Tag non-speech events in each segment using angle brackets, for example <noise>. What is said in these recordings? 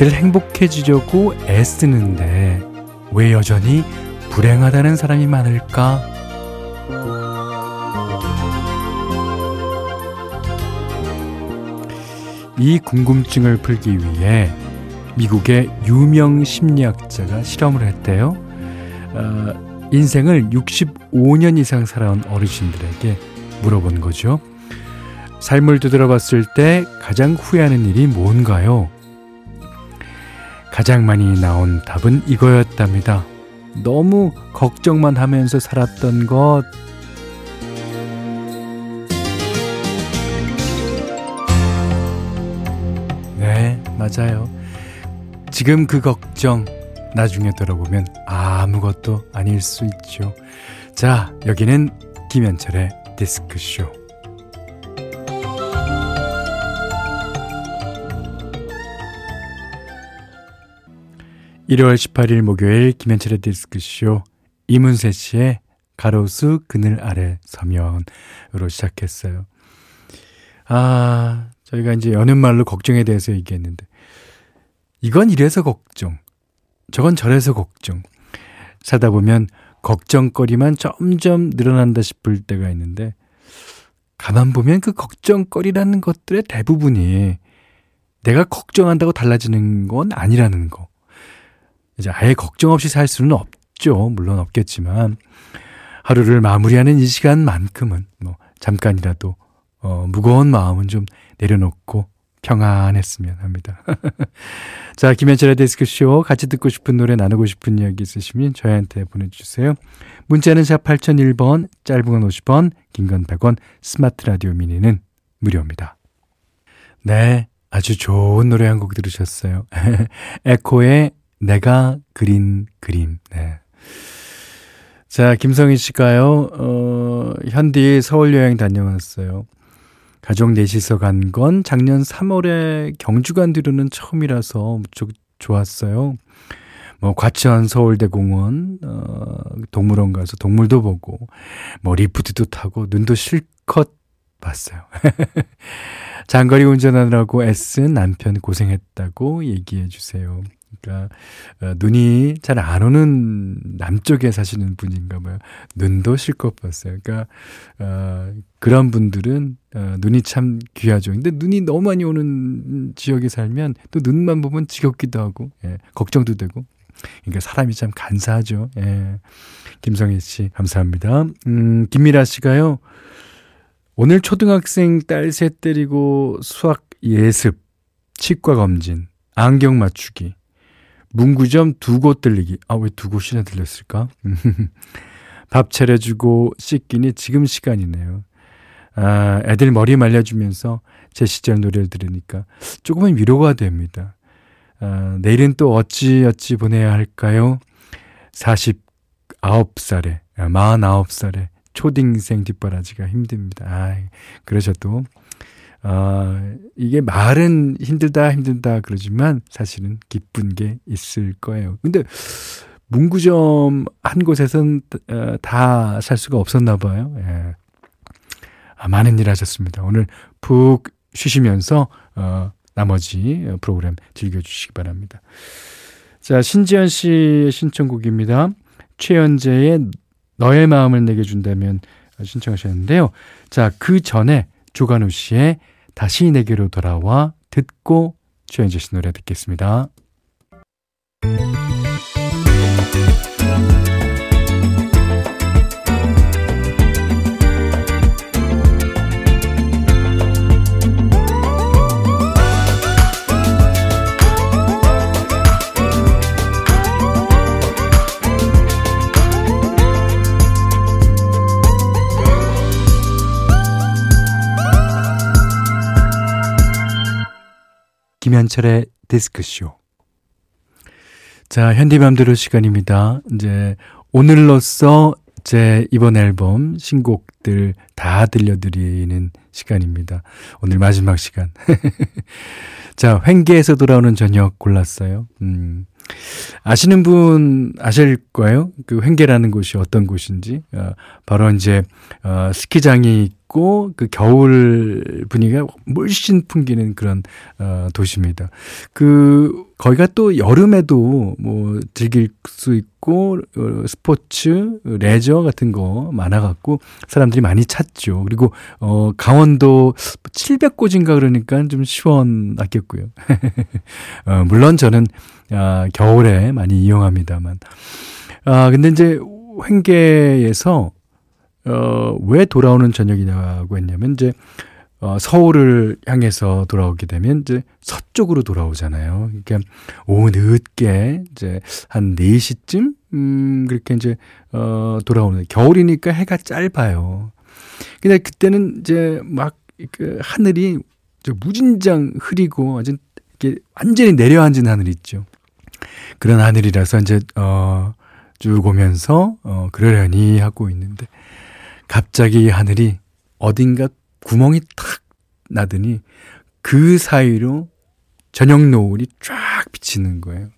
다들 행복해지려고 애쓰는데 왜 여전히 불행하다는 사람이 많을까? 이 궁금증을 풀기 위해 미국의 유명 심리학자가 실험을 했대요. 어, 인생을 65년 이상 살아온 어르신들에게 물어본 거죠. 삶을 되돌아봤을 때 가장 후회하는 일이 뭔가요? 가장 많이 나온 답은 이거였답니다. 너무 걱정만 하면서 살았던 것. 네, 맞아요. 지금 그 걱정 나중에 들어보면 아무것도 아닐 수 있죠. 자, 여기는 김현철의 디스크쇼. 1월 18일 목요일 김현철의 디스크쇼 이문세 씨의 가로수 그늘 아래 서면으로 시작했어요. 아, 저희가 이제 여는 말로 걱정에 대해서 얘기했는데 이건 이래서 걱정, 저건 저래서 걱정. 살다 보면 걱정거리만 점점 늘어난다 싶을 때가 있는데 가만 보면 그 걱정거리라는 것들의 대부분이 내가 걱정한다고 달라지는 건 아니라는 거. 이제 아예 걱정 없이 살 수는 없죠. 물론 없겠지만 하루를 마무리하는 이 시간만큼은 뭐 잠깐이라도 어, 무거운 마음은 좀 내려놓고 평안했으면 합니다. <laughs> 자, 김현철의 데스크쇼 같이 듣고 싶은 노래 나누고 싶은 이야기 있으시면 저희한테 보내주세요. 문자는 샵 8001번, 짧은 건 50원, 긴 건 100원, 스마트 라디오 미니는 무료입니다. 네, 아주 좋은 노래 한 곡 들으셨어요. <laughs> 에코의 내가 그린 그림. 네. 자, 김성희 씨가요, 어, 현디 서울 여행 다녀왔어요. 가족 넷이서 간 건 작년 3월에 경주 간 뒤로는 처음이라서 무척 좋았어요. 뭐, 과천 서울대공원, 어, 동물원 가서 동물도 보고, 뭐, 리프트도 타고, 눈도 실컷 봤어요. <laughs> 장거리 운전하느라고 애쓴 남편 고생했다고 얘기해 주세요. 그러니까 어, 눈이 잘 안 오는 남쪽에 사시는 분인가 봐요. 눈도 실컷 봤어요. 그러니까 어, 그런 분들은 어, 눈이 참 귀하죠. 근데 눈이 너무 많이 오는 지역에 살면 또 눈만 보면 지겹기도 하고 예, 걱정도 되고. 그러니까 사람이 참 간사하죠. 예. 김성희 씨 감사합니다. 음, 김미라 씨가요. 오늘 초등학생 딸 셋 때리고 수학 예습, 치과 검진, 안경 맞추기, 문구점 두 곳 들리기. 아, 왜 두 곳이나 들렸을까? <laughs> 밥 차려주고 씻기니 지금 시간이네요. 아, 애들 머리 말려주면서 제 시절 노래를 들으니까 조금은 위로가 됩니다. 아, 내일은 또 어찌 어찌 보내야 할까요? 49살에, 49살에 초딩생 뒷바라지가 힘듭니다. 아, 그러셔도 어, 이게 말은 힘들다 힘들다 그러지만 사실은 기쁜 게 있을 거예요. 근데 문구점 한 곳에선 어, 다살 수가 없었나 봐요. 예. 아, 많은 일 하셨습니다. 오늘 푹 쉬시면서 어, 나머지 프로그램 즐겨주시기 바랍니다. 자, 신지연 씨의 신청곡입니다. 최연재의 너의 마음을 내게 준다면 신청하셨는데요. 자, 그 전에 조관우 씨의 다시 내게로 돌아와 듣고 최현재 씨 노래 듣겠습니다. 김현철의 디스크쇼. 자, 현디맘대로 시간입니다. 이제 오늘로써 제 이번 앨범 신곡들 다 들려드리는 시간입니다. 오늘 마지막 시간. <laughs> 자, 횡계에서 돌아오는 저녁 골랐어요. 음. 아시는 분 아실 거예요? 그 횡계라는 곳이 어떤 곳인지. 어, 바로 이제, 어, 스키장이 있고, 그 겨울 분위기가 물씬 풍기는 그런, 어, 도시입니다. 그, 거기가 또 여름에도 뭐 즐길 수 있고 어, 스포츠, 레저 같은 거 많아갖고 사람들이 많이 찾죠. 그리고 어 강원도 700고지인가 그러니까 좀 시원하겠고요. <laughs> 어, 물론 저는 아, 겨울에 많이 이용합니다만. 아 근데 이제 횡계에서 어, 왜 돌아오는 저녁이냐고 했냐면 이제 어, 서울을 향해서 돌아오게 되면 이제 서쪽으로 돌아오잖아요. 그러니까 오후 늦게 이제 한 4시쯤 음 그렇게 이제 어 돌아오는 겨울이니까 해가 짧아요. 근데 그때는 이제 막 그 하늘이 무진장 흐리고 아주 이렇게 완전히 내려앉은 하늘 있죠. 그런 하늘이라서 이제 어쭉 오면서 어 그러려니 하고 있는데 갑자기 하늘이 어딘가 구멍이 탁 나더니 그 사이로 저녁 노을이 쫙 비치는 거예요.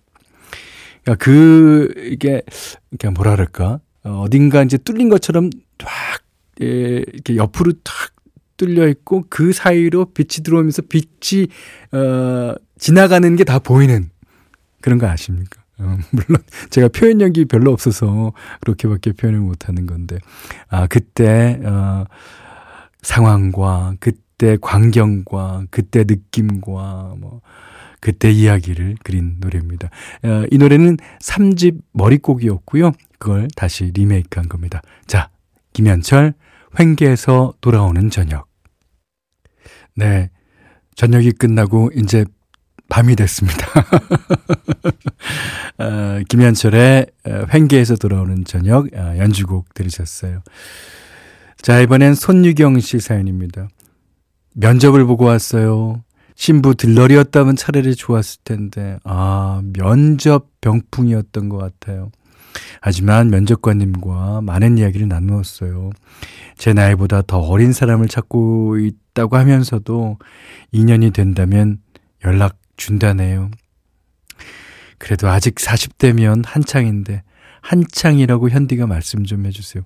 그러니까 그 이게 이게 뭐라 그럴까 어, 어딘가 이제 뚫린 것처럼 쫙 예, 이렇게 옆으로 탁 뚫려 있고 그 사이로 빛이 들어오면서 빛이 어 지나가는 게 다 보이는 그런 거 아십니까? 어, <laughs> 물론 제가 표현력이 별로 없어서 그렇게밖에 표현을 못 하는 건데 아 그때 어 상황과 그때 광경과 그때 느낌과 뭐 그때 이야기를 그린 노래입니다. 어, 이 노래는 3집 머릿곡이었고요. 그걸 다시 리메이크한 겁니다. 자, 김현철 횡계에서 돌아오는 저녁. 네. 저녁이 끝나고 이제 밤이 됐습니다. <laughs> 어, 김현철의 횡계에서 돌아오는 저녁 어, 연주곡 들으셨어요. 자, 이번엔 손유경 씨 사연입니다. 면접을 보고 왔어요. 신부 들러리였다면 차라리 좋았을 텐데, 아, 면접 병풍이었던 것 같아요. 하지만 면접관님과 많은 이야기를 나누었어요. 제 나이보다 더 어린 사람을 찾고 있다고 하면서도 2년이 된다면 연락 준다네요. 그래도 아직 40대면 한창인데, 한창이라고 현디가 말씀 좀 해주세요.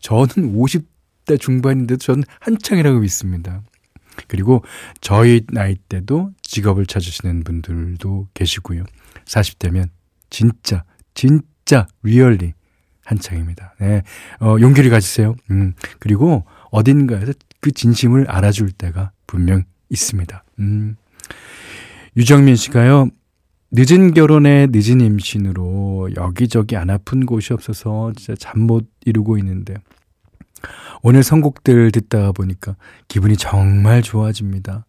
저는 50 40대 중반인데도 저는 한창이라고 믿습니다. 그리고 저희 나이 때도 직업을 찾으시는 분들도 계시고요. 40대면 진짜, 진짜 리얼리 한창입니다. 네. 어, 용기를 가지세요. 음, 그리고 어딘가에서 그 진심을 알아줄 때가 분명 있습니다. 음. 유정민 씨가요, 늦은 결혼에 늦은 임신으로 여기저기 안 아픈 곳이 없어서 진짜 잠 못 이루고 있는데, 오늘 선곡들 듣다 보니까 기분이 정말 좋아집니다.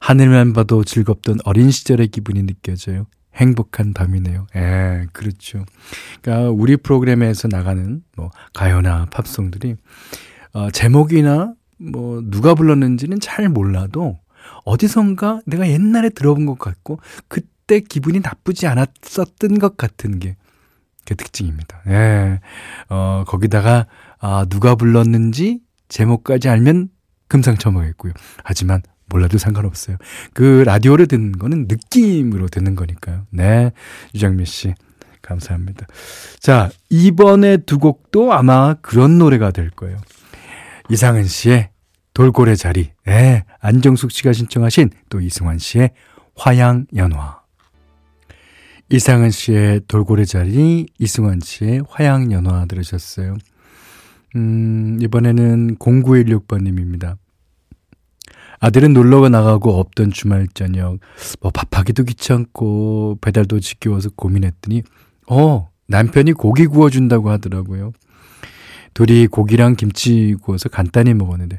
하늘만 봐도 즐겁던 어린 시절의 기분이 느껴져요. 행복한 밤이네요. 예, 그렇죠. 그러니까 우리 프로그램에서 나가는 뭐 가요나 팝송들이 어, 제목이나 뭐 누가 불렀는지는 잘 몰라도 어디선가 내가 옛날에 들어본 것 같고 그때 기분이 나쁘지 않았었던 것 같은 게 그 특징입니다. 예. 어, 거기다가 아, 누가 불렀는지 제목까지 알면 금상첨화겠고요. 하지만 몰라도 상관없어요. 그 라디오를 듣는 거는 느낌으로 듣는 거니까요. 네. 유정민 씨. 감사합니다. 자, 이번에 두 곡도 아마 그런 노래가 될 거예요. 이상은 씨의 돌고래 자리. 네. 안정숙 씨가 신청하신 또 이승환 씨의 화양 연화. 이상은 씨의 돌고래 자리, 이승환 씨의 화양 연화 들으셨어요. 음, 이번에는 0916번님입니다. 아들은 놀러가 나가고 없던 주말 저녁, 뭐 밥하기도 귀찮고 배달도 지겨워서 고민했더니, 어, 남편이 고기 구워준다고 하더라고요. 둘이 고기랑 김치 구워서 간단히 먹었는데,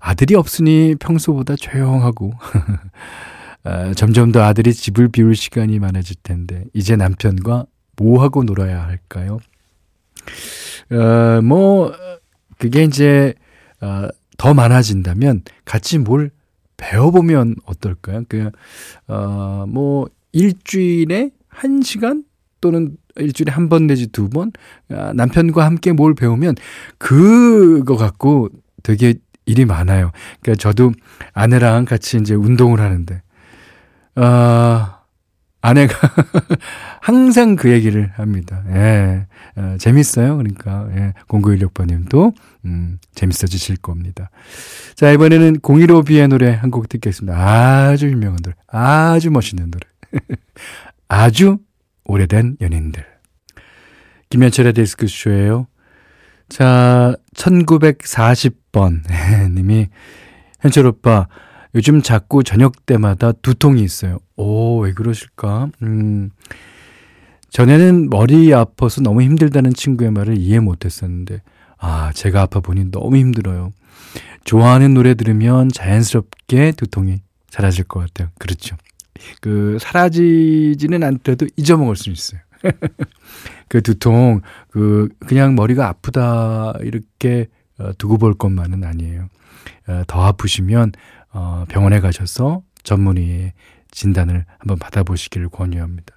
아들이 없으니 평소보다 조용하고, <laughs> 아, 점점 더 아들이 집을 비울 시간이 많아질 텐데, 이제 남편과 뭐 하고 놀아야 할까요? 어, 뭐, 그게 이제, 어, 더 많아진다면 같이 뭘 배워보면 어떨까요? 그, 어, 뭐, 일주일에 한 시간 또는 일주일에 한 번 내지 두 번, 어, 남편과 함께 뭘 배우면 그거 갖고 되게 일이 많아요. 그러니까 저도 아내랑 같이 이제 운동을 하는데, 어, 아내가 <laughs> 항상 그 얘기를 합니다. 예. 어, 재밌어요. 그러니까, 예. 0916번님도, 음, 재밌어지실 겁니다. 자, 이번에는 015B의 노래 한 곡 듣겠습니다. 아주 유명한 노래. 아주 멋있는 노래. <laughs> 아주 오래된 연인들. 김현철의 데스크쇼예요. 자, 1940번 <laughs> 님이 현철 오빠 요즘 자꾸 저녁 때마다 두통이 있어요. 오, 왜 그러실까? 음. 전에는 머리 아파서 너무 힘들다는 친구의 말을 이해 못 했었는데 아, 제가 아파 보니 너무 힘들어요. 좋아하는 노래 들으면 자연스럽게 두통이 사라질 것 같아요. 그렇죠. 그 사라지지는 않더라도 잊어먹을 수 있어요. <laughs> 그 두통, 그 그냥 머리가 아프다 이렇게 어, 두고 볼 것만은 아니에요. 어, 더 아프시면 어, 병원에 가셔서 전문의의 진단을 한번 받아보시기를 권유합니다.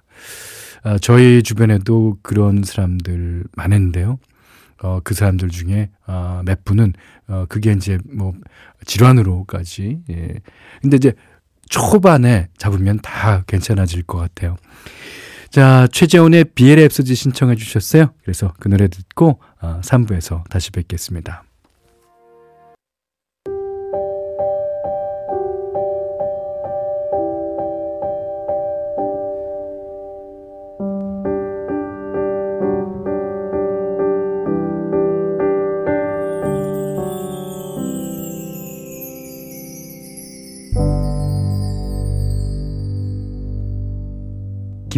저희 주변에도 그런 사람들 많은데요. 어, 그 사람들 중에, 아, 몇 분은, 어, 그게 이제 뭐, 질환으로까지, 예. 근데 이제 초반에 잡으면 다 괜찮아질 것 같아요. 자, 최재훈의 BLFSG 신청해 주셨어요. 그래서 그 노래 듣고, 아, 3부에서 다시 뵙겠습니다.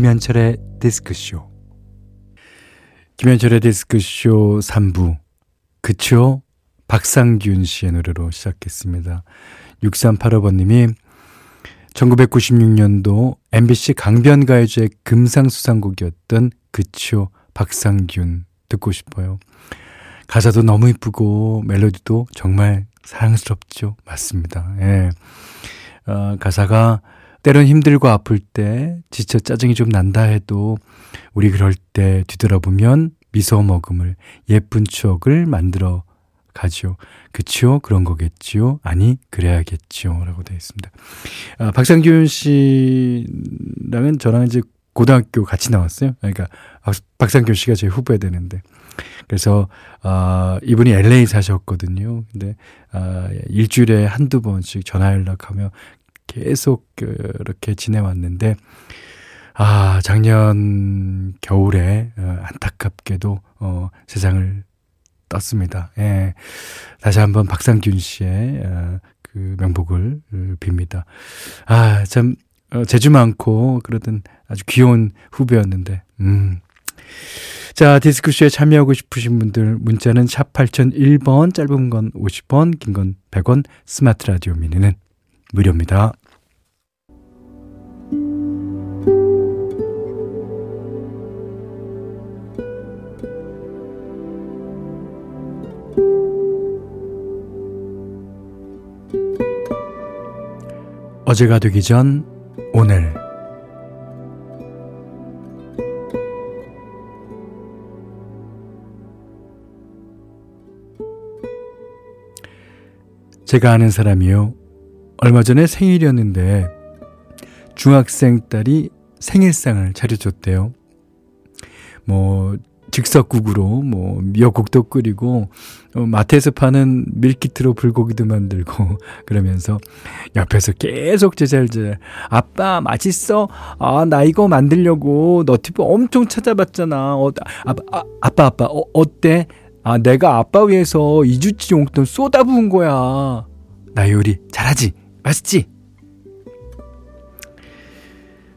김현철의 디스크쇼. 김현철의 디스크쇼 3부. 그쵸? 박상균 씨의 노래로 시작했습니다. 6385번님이 1996년도 MBC 강변가요제 금상수상곡이었던 그쵸? 박상균 듣고 싶어요. 가사도 너무 이쁘고 멜로디도 정말 사랑스럽죠. 맞습니다. 예. 어, 가사가 때론 힘들고 아플 때 지쳐 짜증이 좀 난다 해도 우리 그럴 때 뒤돌아보면 미소 머금을 예쁜 추억을 만들어 가지요. 그치요? 그런 거겠지요? 아니, 그래야겠지요. 라고 되어 있습니다. 아, 박상균 씨랑은 저랑 이제 고등학교 같이 나왔어요. 그러니까 박, 상균 씨가 제 후배 되는데. 그래서, 아, 이분이 LA 사셨거든요. 근데, 아, 일주일에 한두 번씩 전화 연락하며 계속 그렇게 지내왔는데, 아, 작년 겨울에 어, 안타깝게도 어, 세상을 떴습니다. 예. 다시 한번 박상균 씨의 어, 그 명복을 빕니다. 아, 참 어, 재주 많고 그러던 아주 귀여운 후배였는데. 음. 자, 디스크쇼에 참여하고 싶으신 분들 문자는 샵 8001번, 짧은 건 50원, 긴 건 100원, 스마트 라디오 미니는 무료입니다. 어제가 되기 전 오늘 제가 아는 사람이요. 얼마 전에 생일이었는데 중학생 딸이 생일상을 차려줬대요. 뭐 즉석국으로 뭐 미역국도 끓이고 어, 마트에서 파는 밀키트로 불고기도 만들고 <laughs> 그러면서 옆에서 계속 제잘제 아빠 맛있어? 아 나 이거 만들려고 너티브 엄청 찾아봤잖아. 어, 아, 아, 아빠 아빠 어, 어때? 아 내가 아빠 위해서 2주치 용돈 쏟아부은 거야. 나 요리 잘하지? 맛있지?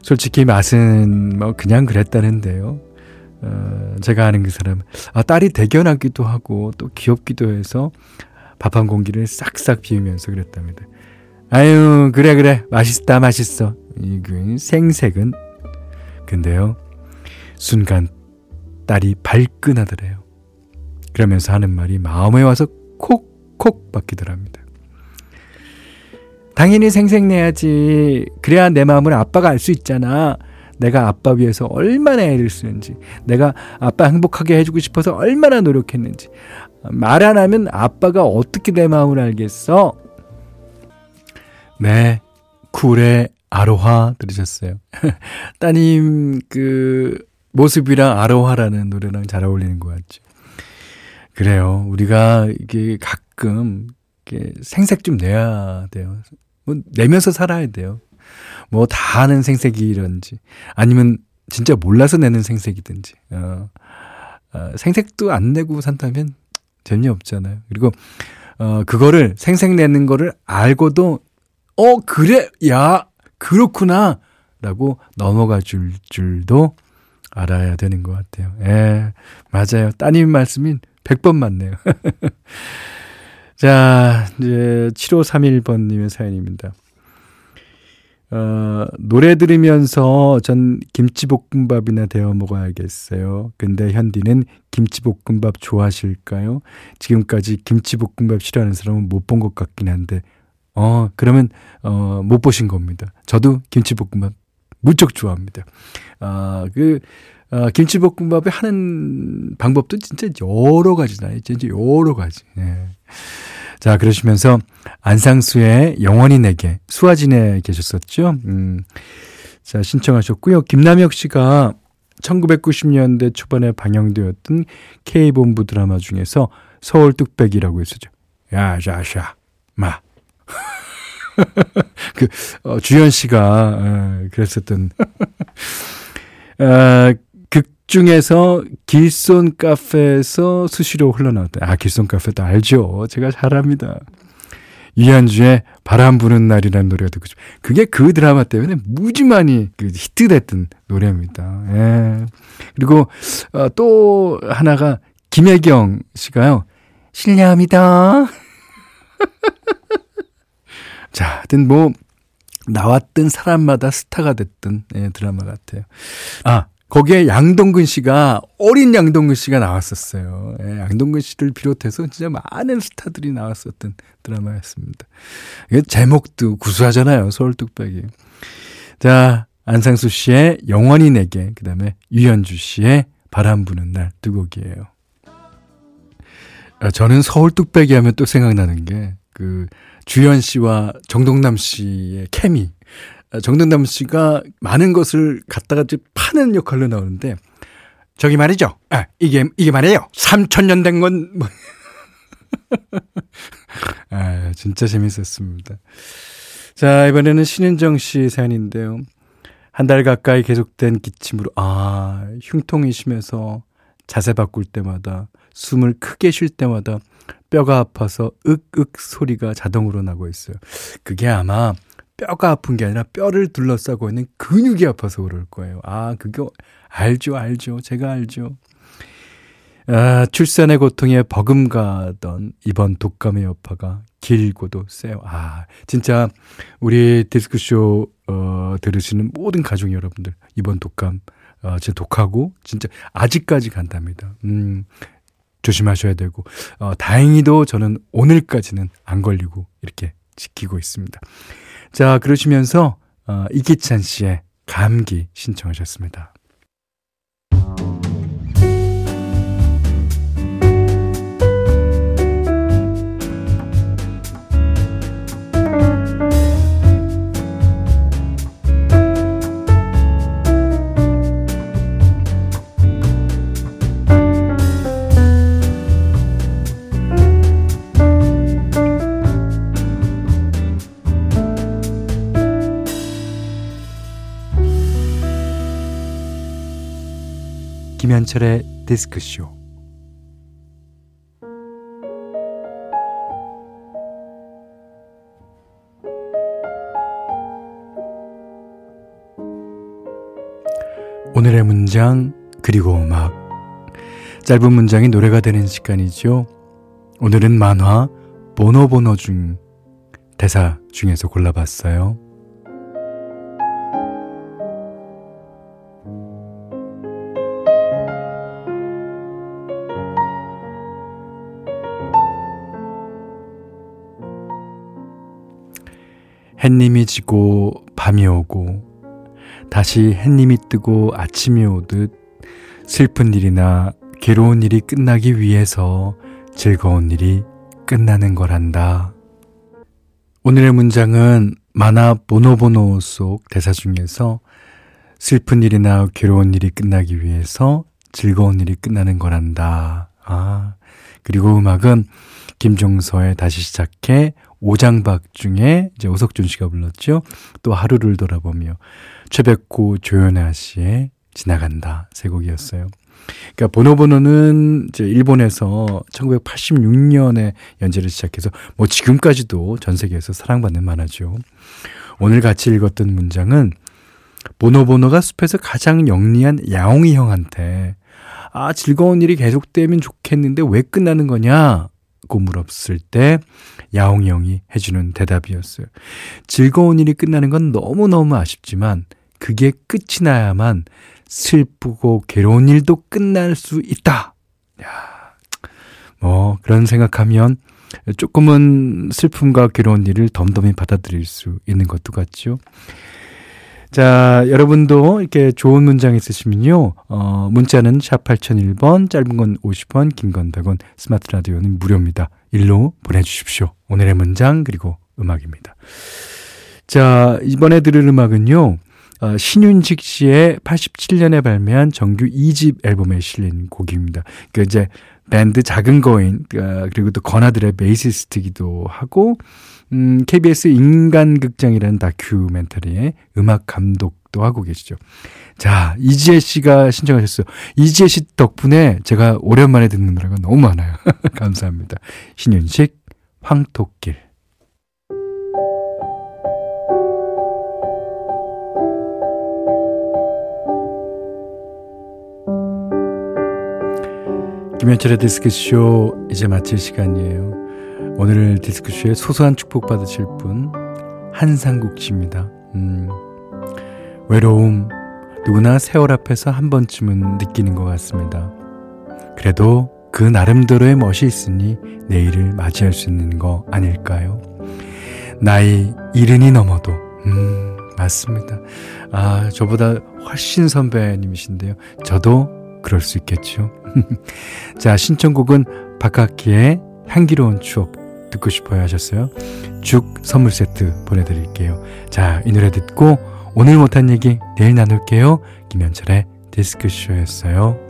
솔직히 맛은 뭐 그냥 그랬다는데요 어, 제가 아는 그 사람, 아, 딸이 대견하기도 하고 또 귀엽기도 해서 밥 한 공기를 싹싹 비우면서 그랬답니다. 아유, 그래, 그래. 맛있다, 맛있어. 이그 생색은. 근데요, 순간 딸이 발끈하더래요. 그러면서 하는 말이 마음에 와서 콕콕 박히더랍니다. 당연히 생색내야지. 그래야 내 마음을 아빠가 알 수 있잖아. 내가 아빠 위해서 얼마나 애를 쓰는지, 내가 아빠 행복하게 해주고 싶어서 얼마나 노력했는지. 말 안 하면 아빠가 어떻게 내 마음을 알겠어? 네, 쿨의 아로하 들으셨어요. <laughs> 따님 그 모습이랑 아로하라는 노래랑 잘 어울리는 것 같죠. 그래요. 우리가 이게 가끔 이게 생색 좀 내야 돼요. 뭐 내면서 살아야 돼요. 뭐 다 아는 생색이런지 아니면 진짜 몰라서 내는 생색이든지 어, 어, 생색도 안 내고 산다면 재미없잖아요. 그리고 어 그거를 생색 내는 거를 알고도 어 그래 야 그렇구나 라고 넘어가 줄 줄도 알아야 되는 것 같아요. 예, 맞아요. 따님 말씀이 100번 맞네요. <laughs> 자, 이제 7531번님의 사연입니다. 어, 노래 들으면서 전 김치볶음밥이나 데워 먹어야겠어요. 근데 현디는 김치볶음밥 좋아하실까요? 지금까지 김치볶음밥 싫어하는 사람은 못 본 것 같긴 한데, 어, 그러면, 어, 못 보신 겁니다. 저도 김치볶음밥 무척 좋아합니다. 아, 그, 아, 김치볶음밥에 하는 방법도 진짜 여러 가지나요. 진짜 여러 가지. 예. 자, 그러시면서 안상수의 영원히 내게 수아진에 계셨었죠. 음. 자, 신청하셨고요. 김남혁 씨가 1990년대 초반에 방영되었던 K본부 드라마 중에서 서울 뚝배기라고 했었죠. 야, 샤샤, 마. <laughs> 그, 어, 주현 씨가, 어, 그랬었던. 어, <laughs> 극 중에서 길손 카페에서 수시로 흘러나왔던, 아, 길손 카페도 알죠. 제가 잘합니다. 이한주의 바람 부는 날이라는 노래가 듣고 싶어요. 그게 그 드라마 때문에 무지 많이 그 히트됐던 노래입니다. 예. 그리고, 어, 또 하나가 김혜경 씨가요. 실례합니다. <laughs> 자, 하여튼 뭐, 나왔던 사람마다 스타가 됐던 예, 드라마 같아요. 아, 거기에 양동근 씨가 어린 양동근 씨가 나왔었어요. 예, 양동근 씨를 비롯해서 진짜 많은 스타들이 나왔었던 드라마였습니다. 이게 제목도 구수하잖아요. 서울 뚝배기. 자, 안상수 씨의 영원히 내게, 그 다음에 유현주 씨의 바람 부는 날 두 곡이에요. 아, 저는 서울 뚝배기 하면 또 생각나는 게, 그, 주현 씨와 정동남 씨의 케미. 아, 정동남 씨가 많은 것을 갖다가 파는 역할로 나오는데, 저기 말이죠. 아, 이게, 이게 말이에요. 3천 년 된 건, 뭐. <laughs> 아, 진짜 재밌었습니다. 자, 이번에는 신은정 씨 사연인데요. 한 달 가까이 계속된 기침으로, 아, 흉통이 심해서 자세 바꿀 때마다, 숨을 크게 쉴 때마다 뼈가 아파서 윽윽 소리가 자동으로 나고 있어요. 그게 아마 뼈가 아픈 게 아니라 뼈를 둘러싸고 있는 근육이 아파서 그럴 거예요. 아, 그게 알죠, 알죠. 제가 알죠. 아, 출산의 고통에 버금가던 이번 독감의 여파가 길고도 세요. 아, 진짜 우리 디스크쇼 어, 들으시는 모든 가족 여러분들 이번 독감 어, 진짜 독하고 진짜 아직까지 간답니다. 음, 조심하셔야 되고 어, 다행히도 저는 오늘까지는 안 걸리고 이렇게 지키고 있습니다. 자 그러시면서 어, 이기찬 씨의 감기 신청하셨습니다. 김현철의 디스크쇼 오늘의 문장 그리고 음악 짧은 문장이 노래가 되는 시간이죠. 오늘은 만화 보노보노 중 대사 중에서 골라봤어요. 지고 밤이 오고 다시 햇님이 뜨고 아침이 오듯 슬픈 일이나 괴로운 일이 끝나기 위해서 즐거운 일이 끝나는 거란다. 오늘의 문장은 만화 보노보노 속 대사 중에서 슬픈 일이나 괴로운 일이 끝나기 위해서 즐거운 일이 끝나는 거란다. 아, 그리고 음악은 김종서의 다시 시작해 오장박 중에 이제 오석준 씨가 불렀죠. 또 하루를 돌아보며 최백호 조연아 씨의 지나간다 세 곡이었어요. 그러니까 보노보노는 이제 일본에서 1986년에 연재를 시작해서 뭐 지금까지도 전 세계에서 사랑받는 만화죠. 오늘 같이 읽었던 문장은 보노보노가 숲에서 가장 영리한 야옹이 형한테 아 즐거운 일이 계속되면 좋겠는데 왜 끝나는 거냐? 고 물었을 때 야옹이 형이 해주는 대답이었어요. 즐거운 일이 끝나는 건 너무너무 아쉽지만 그게 끝이 나야만 슬프고 괴로운 일도 끝날 수 있다. 야, 뭐 그런 생각하면 조금은 슬픔과 괴로운 일을 덤덤히 받아들일 수 있는 것도 같죠. 자, 여러분도 이렇게 좋은 문장 있으시면요. 어, 문자는 샵 8001번, 짧은 건 50원, 긴 건 100원, 스마트 라디오는 무료입니다. 일로 보내주십시오. 오늘의 문장, 그리고 음악입니다. 자, 이번에 들을 음악은요. 어, 신윤식 씨의 87년에 발매한 정규 2집 앨범에 실린 곡입니다. 그 이제 밴드 작은 거인 어, 그리고 또 건아들의 베이시스트기도 하고 음, KBS 인간극장이라는 다큐멘터리의 음악 감독도 하고 계시죠. 자, 이지혜 씨가 신청하셨어요. 이지혜 씨 덕분에 제가 오랜만에 듣는 노래가 너무 많아요. <laughs> 감사합니다. 신윤식, 황토길. 김현철의 디스크쇼 이제 마칠 시간이에요. 오늘 디스크쇼에 소소한 축복 받으실 분 한상국 씨입니다. 음, 외로움 누구나 세월 앞에서 한 번쯤은 느끼는 것 같습니다. 그래도 그 나름대로의 멋이 있으니 내일을 맞이할 수 있는 거 아닐까요? 나이 이른이 넘어도 음 맞습니다. 아 저보다 훨씬 선배님이신데요. 저도 그럴 수 있겠죠. <laughs> 자, 신청곡은 박학기의 향기로운 추억 듣고 싶어요 하셨어요. 죽 선물 세트 보내드릴게요. 자, 이 노래 듣고 오늘 못한 얘기 내일 나눌게요. 김현철의 디스크쇼였어요.